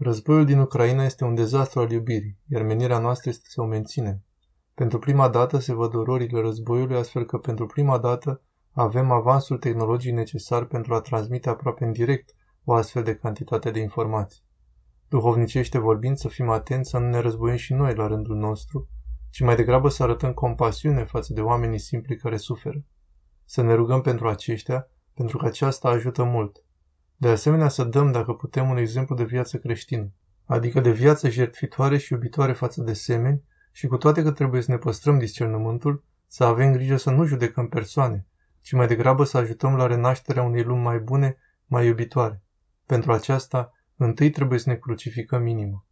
Războiul din Ucraina este un dezastru al iubirii, iar menirea noastră este să o menținem. Pentru prima dată se văd ororile războiului, astfel că pentru prima dată avem avansul tehnologiei necesar pentru a transmite aproape în direct o astfel de cantitate de informații. Duhovnicește vorbind, să fim atenți să nu ne războim și noi la rândul nostru, ci mai degrabă să arătăm compasiune față de oamenii simpli care suferă. Să ne rugăm pentru aceștia, pentru că aceasta ajută mult. De asemenea, să dăm, dacă putem, un exemplu de viață creștină, adică de viață jertfitoare și iubitoare față de semeni și cu toate că trebuie să ne păstrăm discernământul, să avem grijă să nu judecăm persoane, ci mai degrabă să ajutăm la renașterea unei lumi mai bune, mai iubitoare. Pentru aceasta, întâi trebuie să ne crucificăm inima.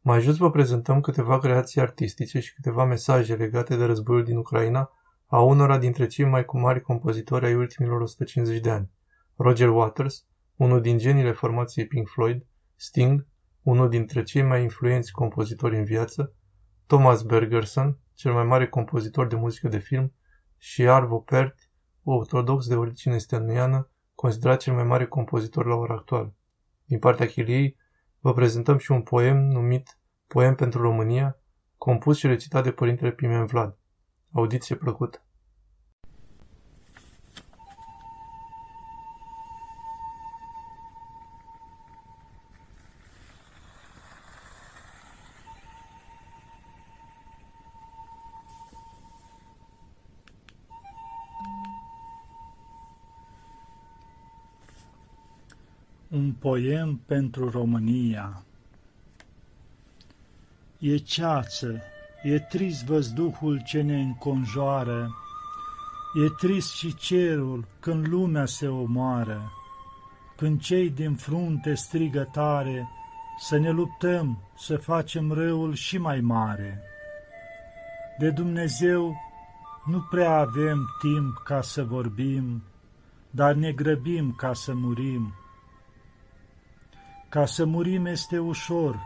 Mai jos vă prezentăm câteva creații artistice și câteva mesaje legate de războiul din Ucraina a unora dintre cei mai cu mari compozitori ai ultimilor 150 de ani. Roger Waters, unul din geniile formației Pink Floyd, Sting, unul dintre cei mai influenți compozitori în viață, Thomas Bergerson, cel mai mare compozitor de muzică de film, și Arvo Pärt, ortodox de origine stănuiană, considerat cel mai mare compozitor la ora actuală. Din partea chiliei, vă prezentăm și un poem numit Poem pentru România, compus și recitat de Părintele Pimen Vlad. Audiție plăcută! Poem pentru România E ceață, e trist văzduhul ce ne înconjoară, E trist și cerul când lumea se omoară, Când cei din frunte strigă tare, Să ne luptăm, să facem răul și mai mare. De Dumnezeu nu prea avem timp ca să vorbim, Dar ne grăbim ca să murim, ca să murim este ușor,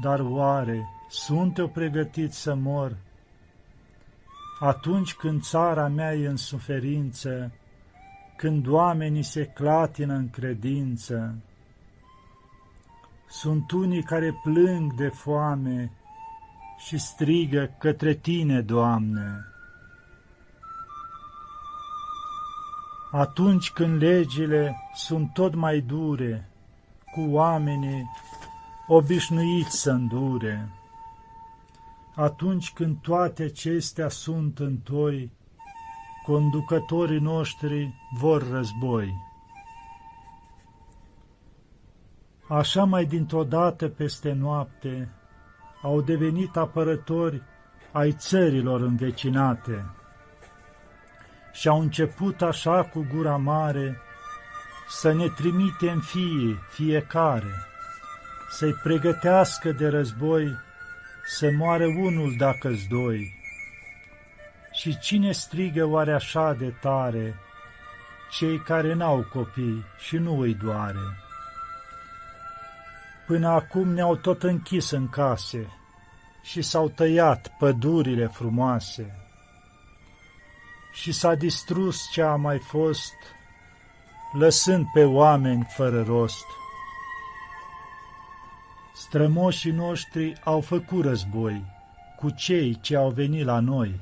dar oare sunt eu pregătit să mor? Atunci când țara mea e în suferință, când oamenii se clatină în credință, sunt unii care plâng de foame și strigă către Tine, Doamne. Atunci când legile sunt tot mai dure, cu oamenii obișnuiți să îndure. Atunci când toate acestea sunt în toi, conducătorii noștri vor război. Așa mai dintr-o dată peste noapte au devenit apărători ai țărilor învecinate și au început așa cu gura mare să ne trimitem fie fiecare, să-i pregătească de război, să moare unul dacă-s doi. Și cine strigă oare așa de tare, cei care n-au copii și nu îi doare? Până acum ne-au tot închis în case și s-au tăiat pădurile frumoase și s-a distrus ce a mai fost lăsând pe oameni fără rost. Strămoșii noștri au făcut război cu cei ce au venit la noi,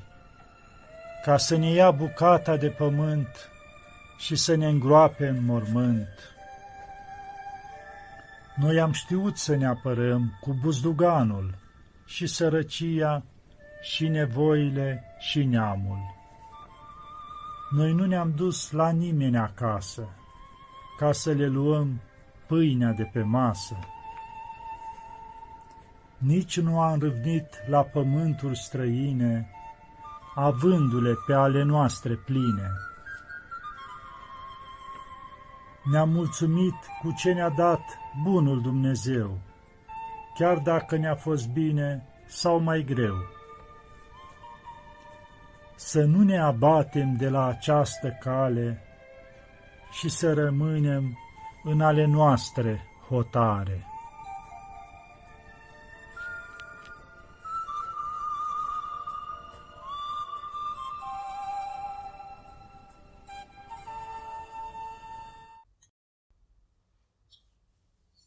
ca să ne ia bucata de pământ și să ne îngroape în mormânt. Noi am știut să ne apărăm cu buzduganul și sărăcia și nevoile și neamul. Noi nu ne-am dus la nimeni acasă, ca să le luăm pâinea de pe masă. Nici nu am râvnit la pământuri străine, avându-le pe ale noastre pline. Ne-am mulțumit cu ce ne-a dat bunul Dumnezeu, chiar dacă ne-a fost bine sau mai greu. Să nu ne abatem de la această cale, și să rămânem în ale noastre hotare.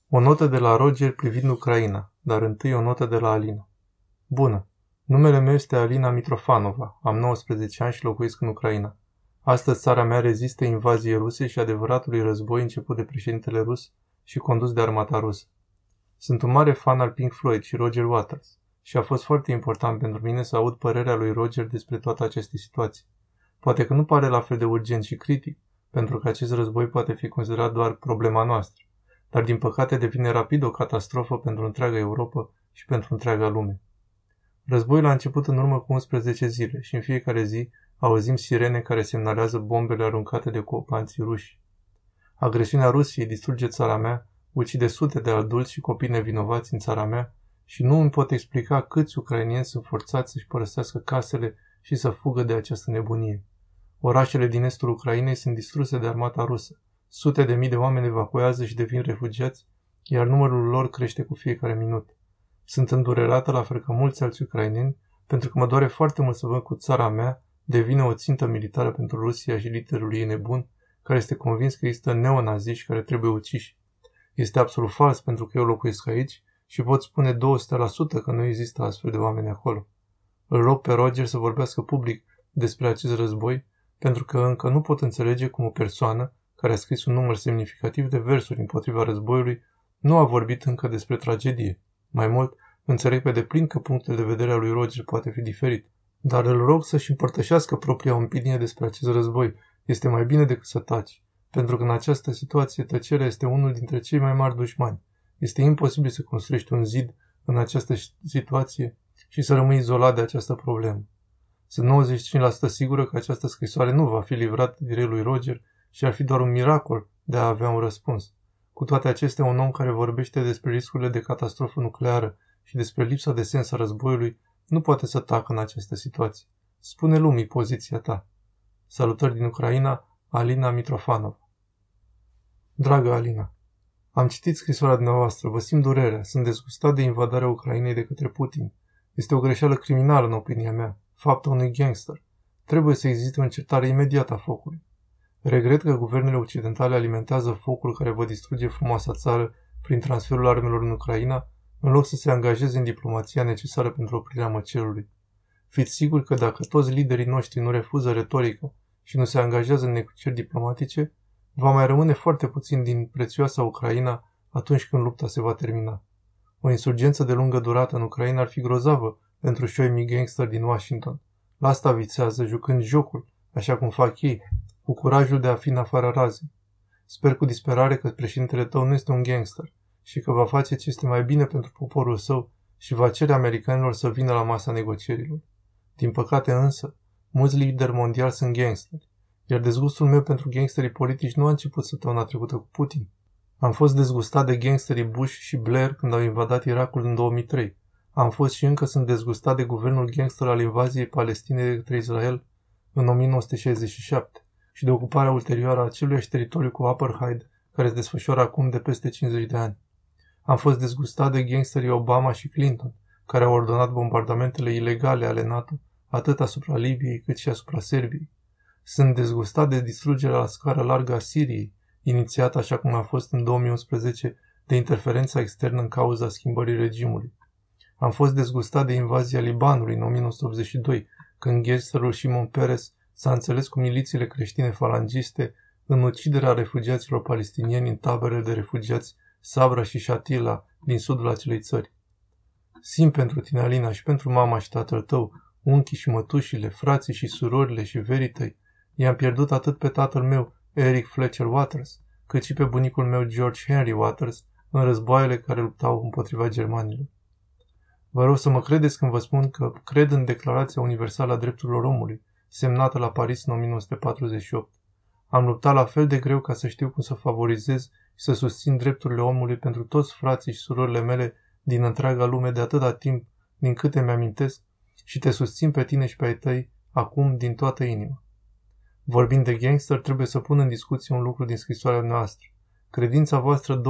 O notă de la Roger privind Ucraina, dar întâi o notă de la Alina. Bună! Numele meu este Alina Mitrofanova, am 19 ani și locuiesc în Ucraina. Astăzi țara mea rezistă invaziei ruse și adevăratului război început de președintele rus și condus de armata rusă. Sunt un mare fan al Pink Floyd și Roger Waters și a fost foarte important pentru mine să aud părerea lui Roger despre toate aceste situații. Poate că nu pare la fel de urgent și critic, pentru că acest război poate fi considerat doar problema noastră, dar din păcate devine rapid o catastrofă pentru întreaga Europa și pentru întreaga lume. Războiul a început în urmă cu 11 zile și în fiecare zi auzim sirene care semnalează bombele aruncate de ocupanții ruși. Agresiunea Rusiei distruge țara mea, ucide sute de adulți și copii nevinovați în țara mea și nu îmi pot explica câți ucrainieni sunt forțați să-și părăsească casele și să fugă de această nebunie. Orașele din estul Ucrainei sunt distruse de armata rusă. Sute de mii de oameni evacuează și devin refugiați, iar numărul lor crește cu fiecare minut. Sunt îndurerată la fel ca mulți alți ucraineni, pentru că mă doare foarte mult să văd cu țara mea devine o țintă militară pentru Rusia și liderul ei nebun, care este convins că există neonaziști care trebuie uciși. Este absolut fals pentru că eu locuiesc aici și pot spune 200% că nu există astfel de oameni acolo. Îl rog pe Roger să vorbească public despre acest război, pentru că încă nu pot înțelege cum o persoană care a scris un număr semnificativ de versuri împotriva războiului nu a vorbit încă despre tragedie. Mai mult, înțeleg pe deplin că punctul de vedere al lui Roger poate fi diferit. Dar îl rog să-și împărtășească propria opinie despre acest război. Este mai bine decât să taci, pentru că în această situație tăcerea este unul dintre cei mai mari dușmani. Este imposibil să construiești un zid în această situație și să rămâi izolat de această problemă. Sunt 95% sigură că această scrisoare nu va fi livrată direct lui Roger și ar fi doar un miracol de a avea un răspuns. Cu toate acestea, un om care vorbește despre riscurile de catastrofă nucleară și despre lipsa de sens a războiului nu poate să tacă în această situație. Spune lumii poziția ta. Salutări din Ucraina, Alina Mitrofanov. Dragă Alina, am citit scrisoarea dumneavoastră, vă simt durerea, sunt dezgustat de invadarea Ucrainei de către Putin. Este o greșeală criminală în opinia mea, faptul unui gangster. Trebuie să existe o încetare imediată a focului. Regret că guvernele occidentale alimentează focul care vă distruge frumoasa țară prin transferul armelor în Ucraina, în loc să se angajeze în diplomația necesară pentru oprirea măcelului. Fiți siguri că dacă toți liderii noștri nu refuză retorica și nu se angajează în negocieri diplomatice, va mai rămâne foarte puțin din prețioasa Ucraina atunci când lupta se va termina. O insurgență de lungă durată în Ucraina ar fi grozavă pentru șoimii gangster din Washington. La asta vițează, jucând jocul, așa cum fac ei, cu curajul de a fi în afara razei. Sper cu disperare că președintele tău nu este un gangster și că va face ce este mai bine pentru poporul său și va cere americanilor să vină la masa negocierilor. Din păcate însă, mulți lideri mondiali sunt gangsteri, iar dezgustul meu pentru gangsterii politici nu a început săptămâna trecută cu Putin. Am fost dezgustat de gangsterii Bush și Blair când au invadat Irakul în 2003. Am fost și încă sunt dezgustat de guvernul gangster al invaziei Palestinei de către Israel în 1967 și de ocuparea ulterioară a acelui teritoriu cu apartheid care se desfășoară acum de peste 50 de ani. Am fost dezgustat de gangsterii Obama și Clinton, care au ordonat bombardamentele ilegale ale NATO, atât asupra Libiei cât și asupra Serbiei. Sunt dezgustat de distrugerea la scară largă a Siriei, inițiată așa cum a fost în 2011 de interferența externă în cauza schimbării regimului. Am fost dezgustat de invazia Libanului în 1982, când gangsterul Shimon Peres s-a înțeles cu milițiile creștine falangiste în uciderea refugiaților palestinieni în taberele de refugiați Sabra și Shatila din sudul acelei țări. Simt pentru tine, Alina, și pentru mama și tatăl tău, unchii și mătușile, frații și surorile și verii tăi. I-am pierdut atât pe tatăl meu, Eric Fletcher Waters, cât și pe bunicul meu, George Henry Waters, în războaiele care luptau împotriva germanilor. Vă rog să mă credeți când vă spun că cred în Declarația Universală a Drepturilor Omului, semnată la Paris în 1948. Am luptat la fel de greu ca să știu cum să favorizez și să susțin drepturile omului pentru toți frații și surorile mele din întreaga lume de atâta timp, din câte mi-amintesc, și te susțin pe tine și pe ai tăi acum din toată inima. Vorbind de gangster, trebuie să pun în discuție un lucru din scrisoarea noastră. Credința voastră 200%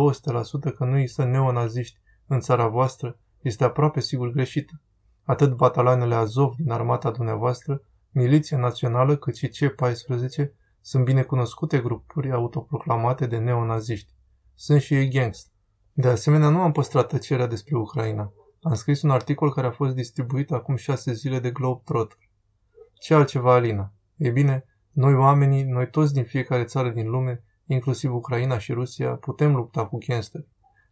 că nu există neonaziști în țara voastră este aproape sigur greșită. Atât batalioanele Azov din armata dumneavoastră, Miliția Națională, cât și C-14 sunt binecunoscute grupuri autoproclamate de neonaziști. Sunt și ei gangster. De asemenea, nu am păstrat tăcerea despre Ucraina. Am scris un articol care a fost distribuit acum șase zile de Globetrotter. Ce altceva, Alina? E bine, noi oamenii, noi toți din fiecare țară din lume, inclusiv Ucraina și Rusia, putem lupta cu gangster.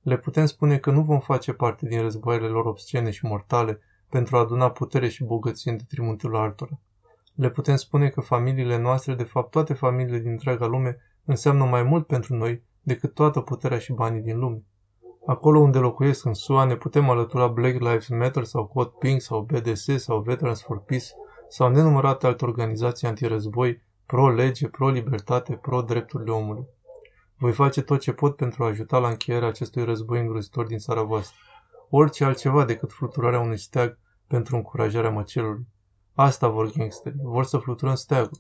Le putem spune că nu vom face parte din războaiele lor obscene și mortale pentru a aduna putere și bogăție în detrimentul altora. Le putem spune că familiile noastre, de fapt toate familiile din întreaga lume, înseamnă mai mult pentru noi decât toată puterea și banii din lume. Acolo unde locuiesc în SUA ne putem alătura Black Lives Matter sau Code Pink sau BDS sau Veterans for Peace sau nenumărate alte organizații antirăzboi, pro-lege, pro-libertate, pro-drepturile omului. Voi face tot ce pot pentru a ajuta la încheierea acestui război îngrozitor din țara voastră. Orice altceva decât fluturarea unui steag pentru încurajarea măcelului. Asta vor gangsterii. Vor să fluturăm steagul.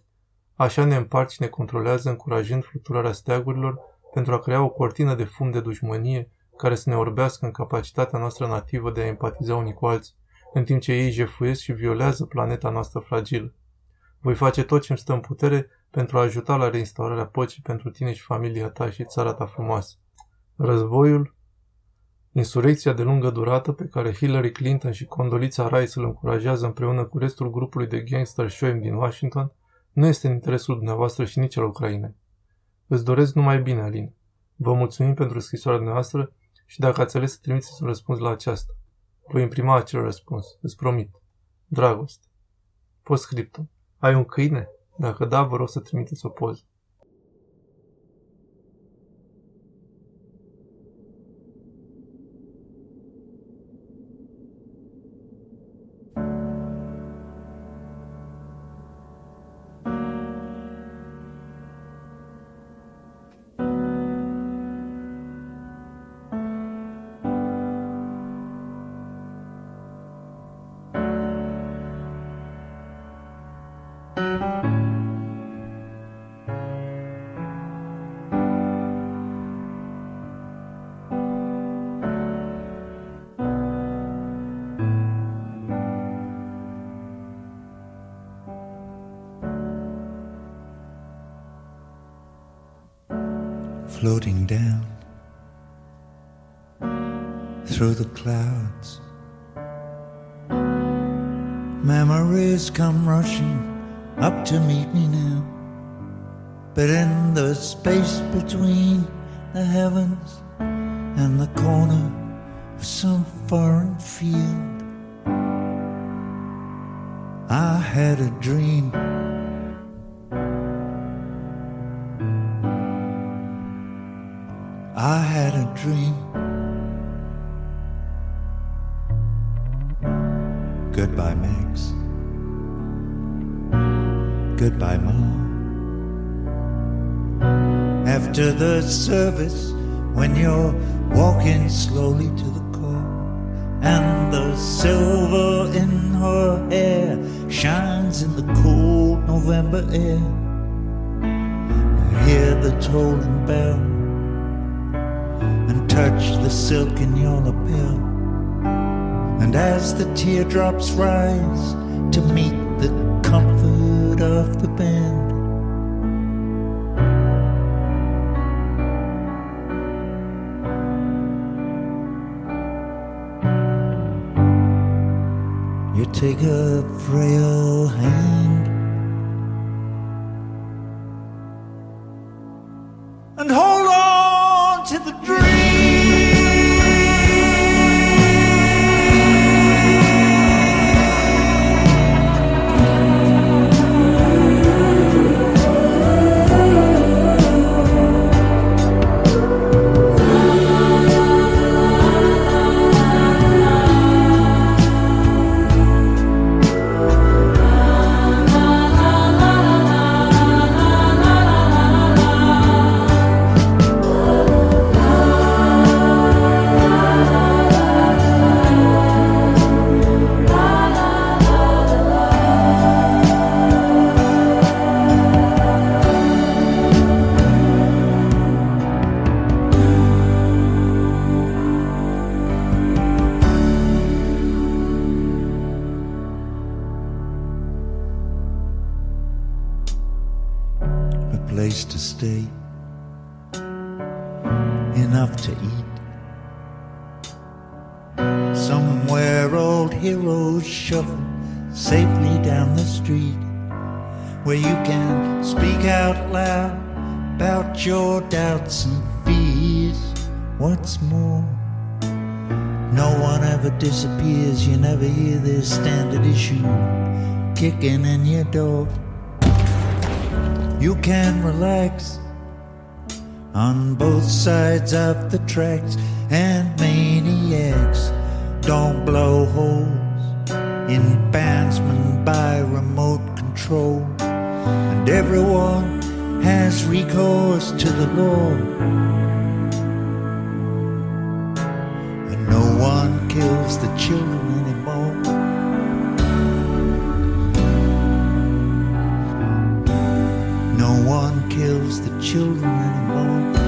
Așa ne împart și ne controlează încurajând fluturarea steagurilor pentru a crea o cortină de fum de dușmănie care să ne orbească în capacitatea noastră nativă de a empatiza unii cu alții, în timp ce ei jefuiesc și violează planeta noastră fragilă. Voi face tot ce îmi stă în putere pentru a ajuta la reinstaurarea păcii pentru tine și familia ta și țara ta frumoasă. Războiul, insurecția de lungă durată pe care Hillary Clinton și Condolița Rice îl încurajează împreună cu restul grupului de gangster Shoem din Washington, nu este în interesul dumneavoastră și nici al Ucrainei. Îți doresc numai bine, Alin. Vă mulțumim pentru scrisoarea dumneavoastră și dacă ați ales să trimiteți un răspuns la aceasta. Voi imprima acel răspuns, îți promit. Dragoste. Postscriptum. Ai un câine? Dacă da, vă rog să trimiteți o poză. Through the clouds. Memories come rushing up to meet me now. But in the space between the heavens and the corner of some foreign field, I had a dream. I had a dream. Goodbye, Max. Goodbye, Mom. After the service, when you're walking slowly to the car, and the silver in her hair shines in the cold November air, you hear the tolling bell and touch the silk in your lapel. And as the teardrops rise to meet the comfort of the band, you take a frail hand stay, enough to eat, Somewhere old heroes shuffle safely down the street where you can speak out loud about your doubts and fears. What's more, no one ever disappears. You never hear their standard issue kicking in your door. You can relax on both sides of the tracks, and maniacs don't blow holes in bandsmen by remote control. And everyone has recourse to the law. And no one kills the children kills the children anymore.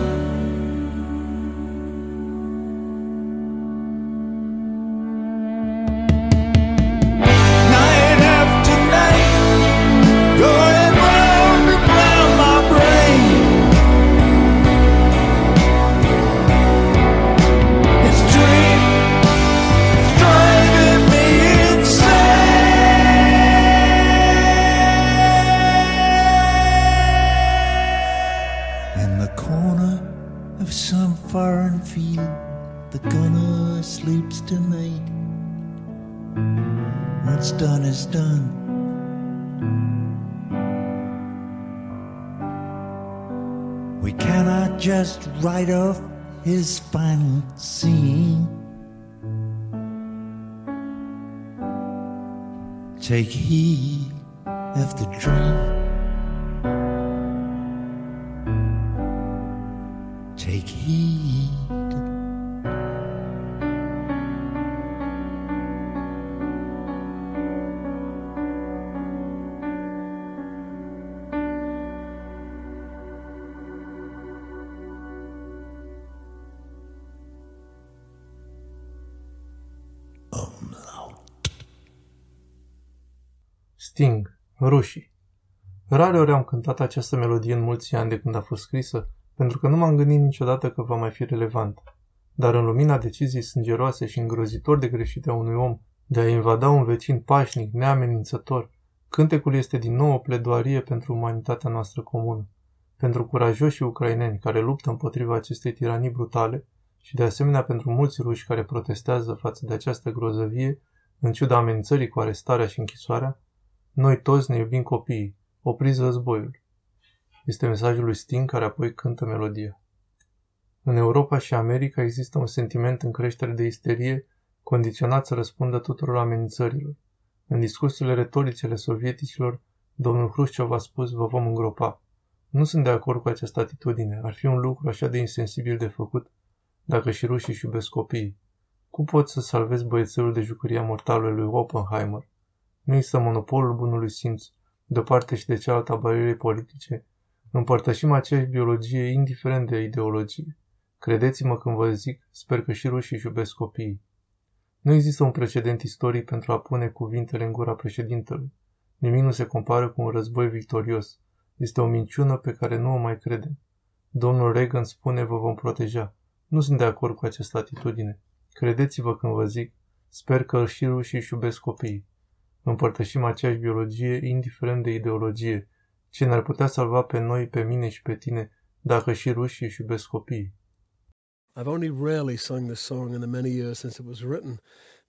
Take heed of the dream. Sting, rușii. Rare ori am cântat această melodie în mulți ani de când a fost scrisă, pentru că nu m-am gândit niciodată că va mai fi relevant. Dar în lumina deciziei sângeroase și îngrozitor de greșite a unui om de a invada un vecin pașnic, neamenințător, cântecul este din nou o pledoarie pentru umanitatea noastră comună, pentru curajoșii ucraineni care luptă împotriva acestei tiranii brutale și de asemenea pentru mulți ruși care protestează față de această grozăvie, în ciuda amenințării cu arestarea și închisoarea, noi toți ne iubim copiii. Opriți războiul. Este mesajul lui Sting care apoi cântă melodia. În Europa și America există un sentiment în creștere de isterie condiționat să răspundă tuturor amenințărilor. În discursurile retorice ale sovieticilor, domnul Hrușciov a spus vă vom îngropa. Nu sunt de acord cu această atitudine. Ar fi un lucru așa de insensibil de făcut dacă și rușii își iubesc copiii. Cum poți să salvezi băiețelul de jucăria mortală lui Oppenheimer? Nu există monopolul bunului simț, de o parte și de cealaltă a barierei politice. Împărtășim aceeași biologie, indiferent de ideologie. Credeți-mă când vă zic, sper că și rușii își iubesc copiii. Nu există un precedent istoric pentru a pune cuvintele în gura președintelui. Nimic nu se compară cu un război victorios. Este o minciună pe care nu o mai credem. Domnul Reagan spune vă vom proteja. Nu sunt de acord cu această atitudine. Credeți-vă când vă zic, sper că și rușii își iubesc copiii. Împărtășim aceeași biologie, indiferent de ideologie. Ce ne-ar putea salva pe noi, pe mine și pe tine, dacă și rușii își iubesc copiii? I've only rarely sung this song in the many years since it was written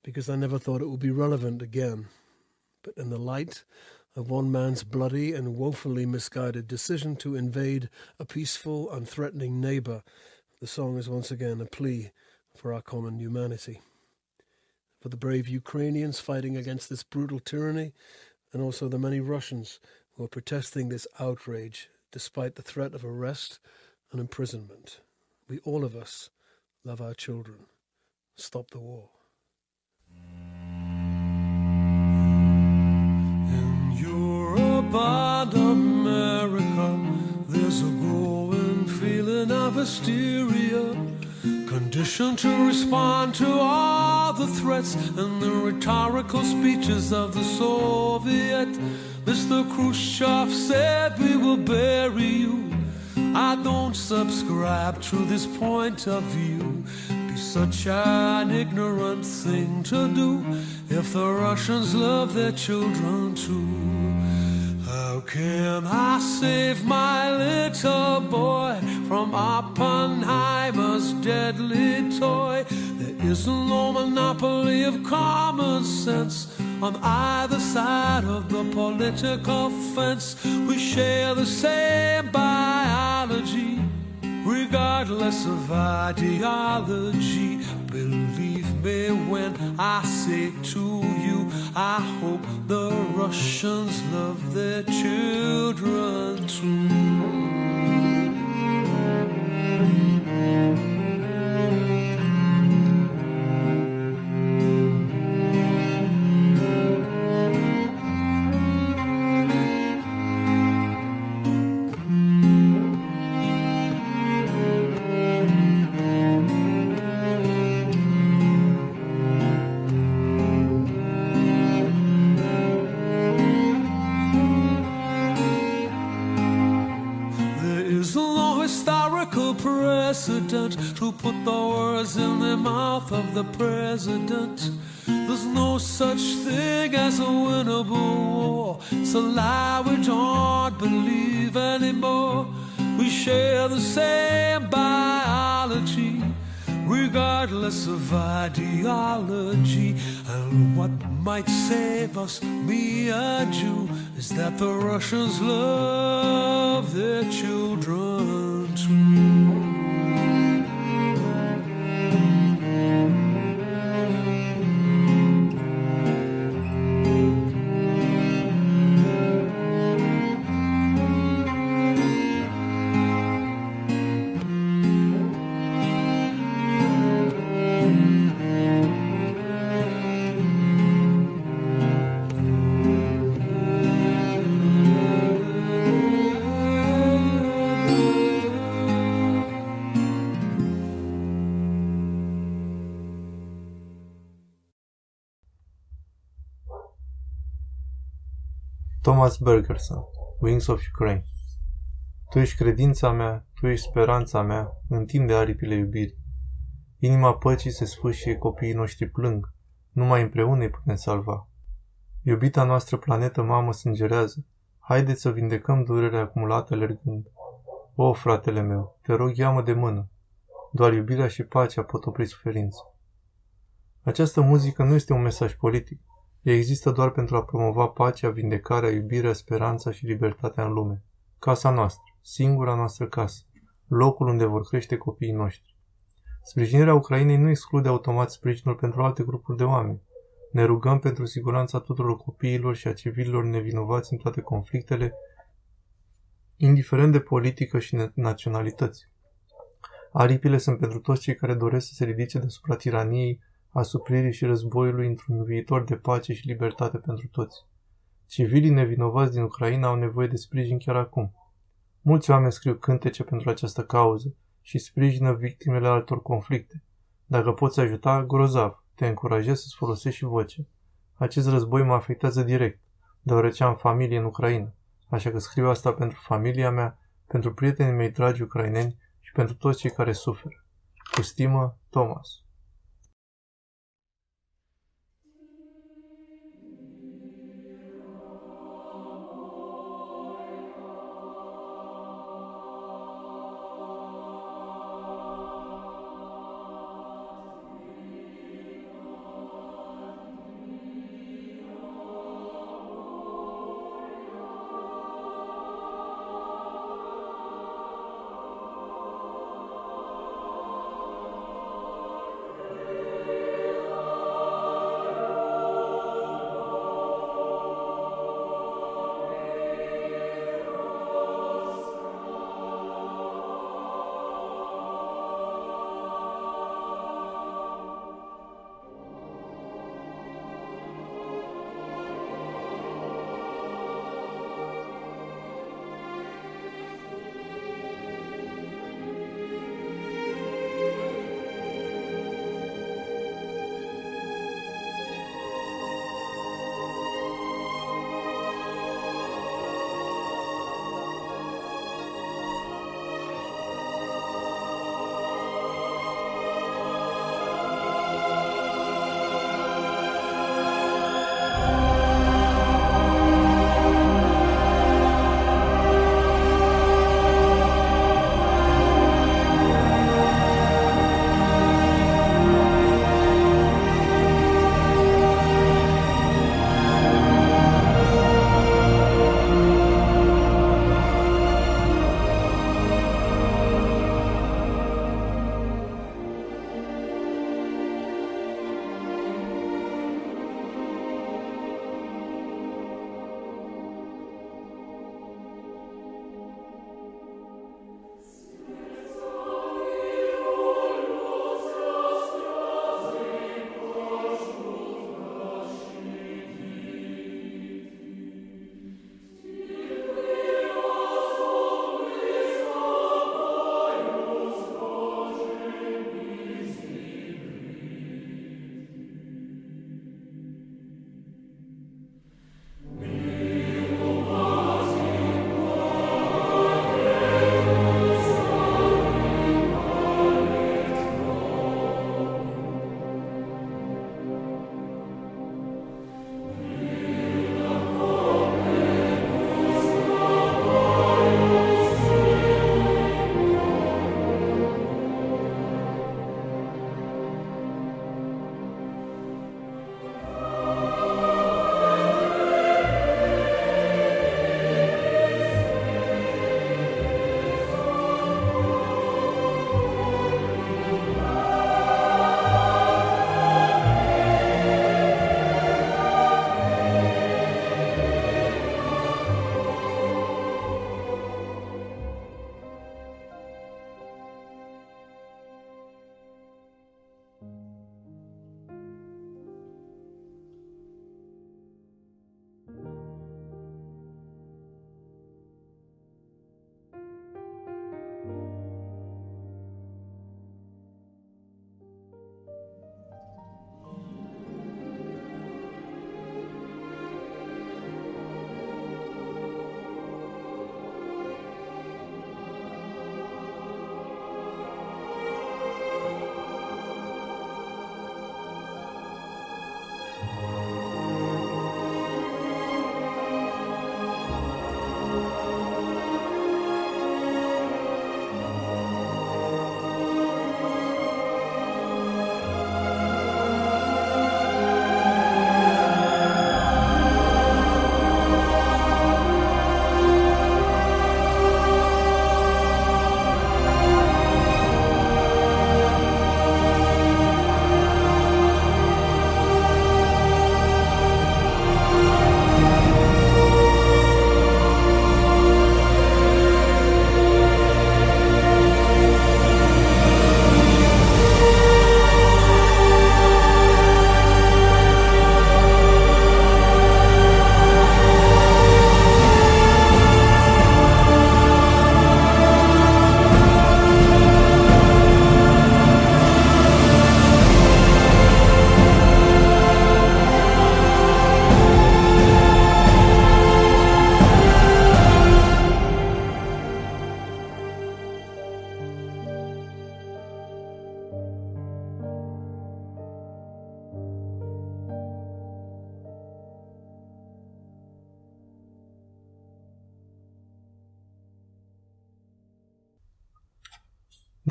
because I never thought it would be relevant again. But in the light of one man's bloody and woefully misguided decision to invade a peaceful and threatening neighbor, the song is once again a plea for our common humanity. For the brave Ukrainians fighting against this brutal tyranny, and also the many Russians who are protesting this outrage despite the threat of arrest and imprisonment. We, all of us, love our children. Stop the war. In Europe and America, there's a growing feeling of hysteria, conditioned to respond to all the threats and the rhetorical speeches of the Soviet. Mr. Khrushchev said, We will bury you. I don't subscribe to this point of view Be such an ignorant thing to do if the Russians love their children too. How can I save my little boy from Oppenheimer's deadly toy? There is no monopoly of common sense on either side of the political fence. We share the same regardless of ideology. Believe me when I say to you, I hope the Russians love their children too. Precedent to put the words in the mouth of the president. There's no such thing as a winnable war. It's a lie we don't believe anymore. We share the same biology, regardless of ideology. And what might save us, me and you, is that the Russians love their children too. Thomas Bergerson, Wings of Ukraine Tu ești credința mea, tu ești speranța mea, întinde aripile iubirii. Inima păcii se sfâșie, copiii noștri plâng, numai împreună îi putem salva. Iubita noastră planetă mamă sângerează, haideți să vindecăm durerea acumulată alergând. O, fratele meu, te rog, ia-mă de mână. Doar iubirea și pacea pot opri suferința. Această muzică nu este un mesaj politic. Ea există doar pentru a promova pacea, vindecarea, iubirea, speranța și libertatea în lume. Casa noastră, singura noastră casă, locul unde vor crește copiii noștri. Sprijinirea Ucrainei nu exclude automat sprijinul pentru alte grupuri de oameni. Ne rugăm pentru siguranța tuturor copiilor și a civililor nevinovați în toate conflictele, indiferent de politică și naționalități. Aripile sunt pentru toți cei care doresc să se ridice deasupra tiraniei, asupririi și războiului într-un viitor de pace și libertate pentru toți. Civilii nevinovați din Ucraina au nevoie de sprijin chiar acum. Mulți oameni scriu cântece pentru această cauză și sprijină victimele altor conflicte. Dacă poți ajuta, grozav, te încurajez să-ți folosești și vocea. Acest război mă afectează direct, deoarece am familie în Ucraina, așa că scriu asta pentru familia mea, pentru prietenii mei dragi ucraineni și pentru toți cei care suferă. Cu stimă, Thomas.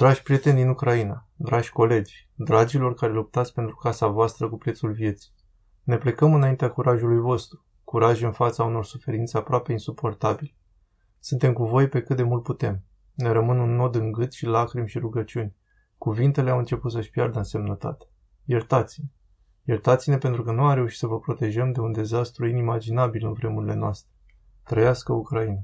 Dragi prieteni din Ucraina, dragi colegi, dragilor care luptați pentru casa voastră cu prețul vieții, ne plecăm înaintea curajului vostru, curaj în fața unor suferințe aproape insuportabile. Suntem cu voi pe cât de mult putem. Ne rămân un nod în gât și lacrimi și rugăciuni. Cuvintele au început să-și piardă însemnătate. Iertați-ne. Iertați-ne pentru că nu am reușit să vă protejăm de un dezastru inimaginabil în vremurile noastre. Trăiască Ucraina!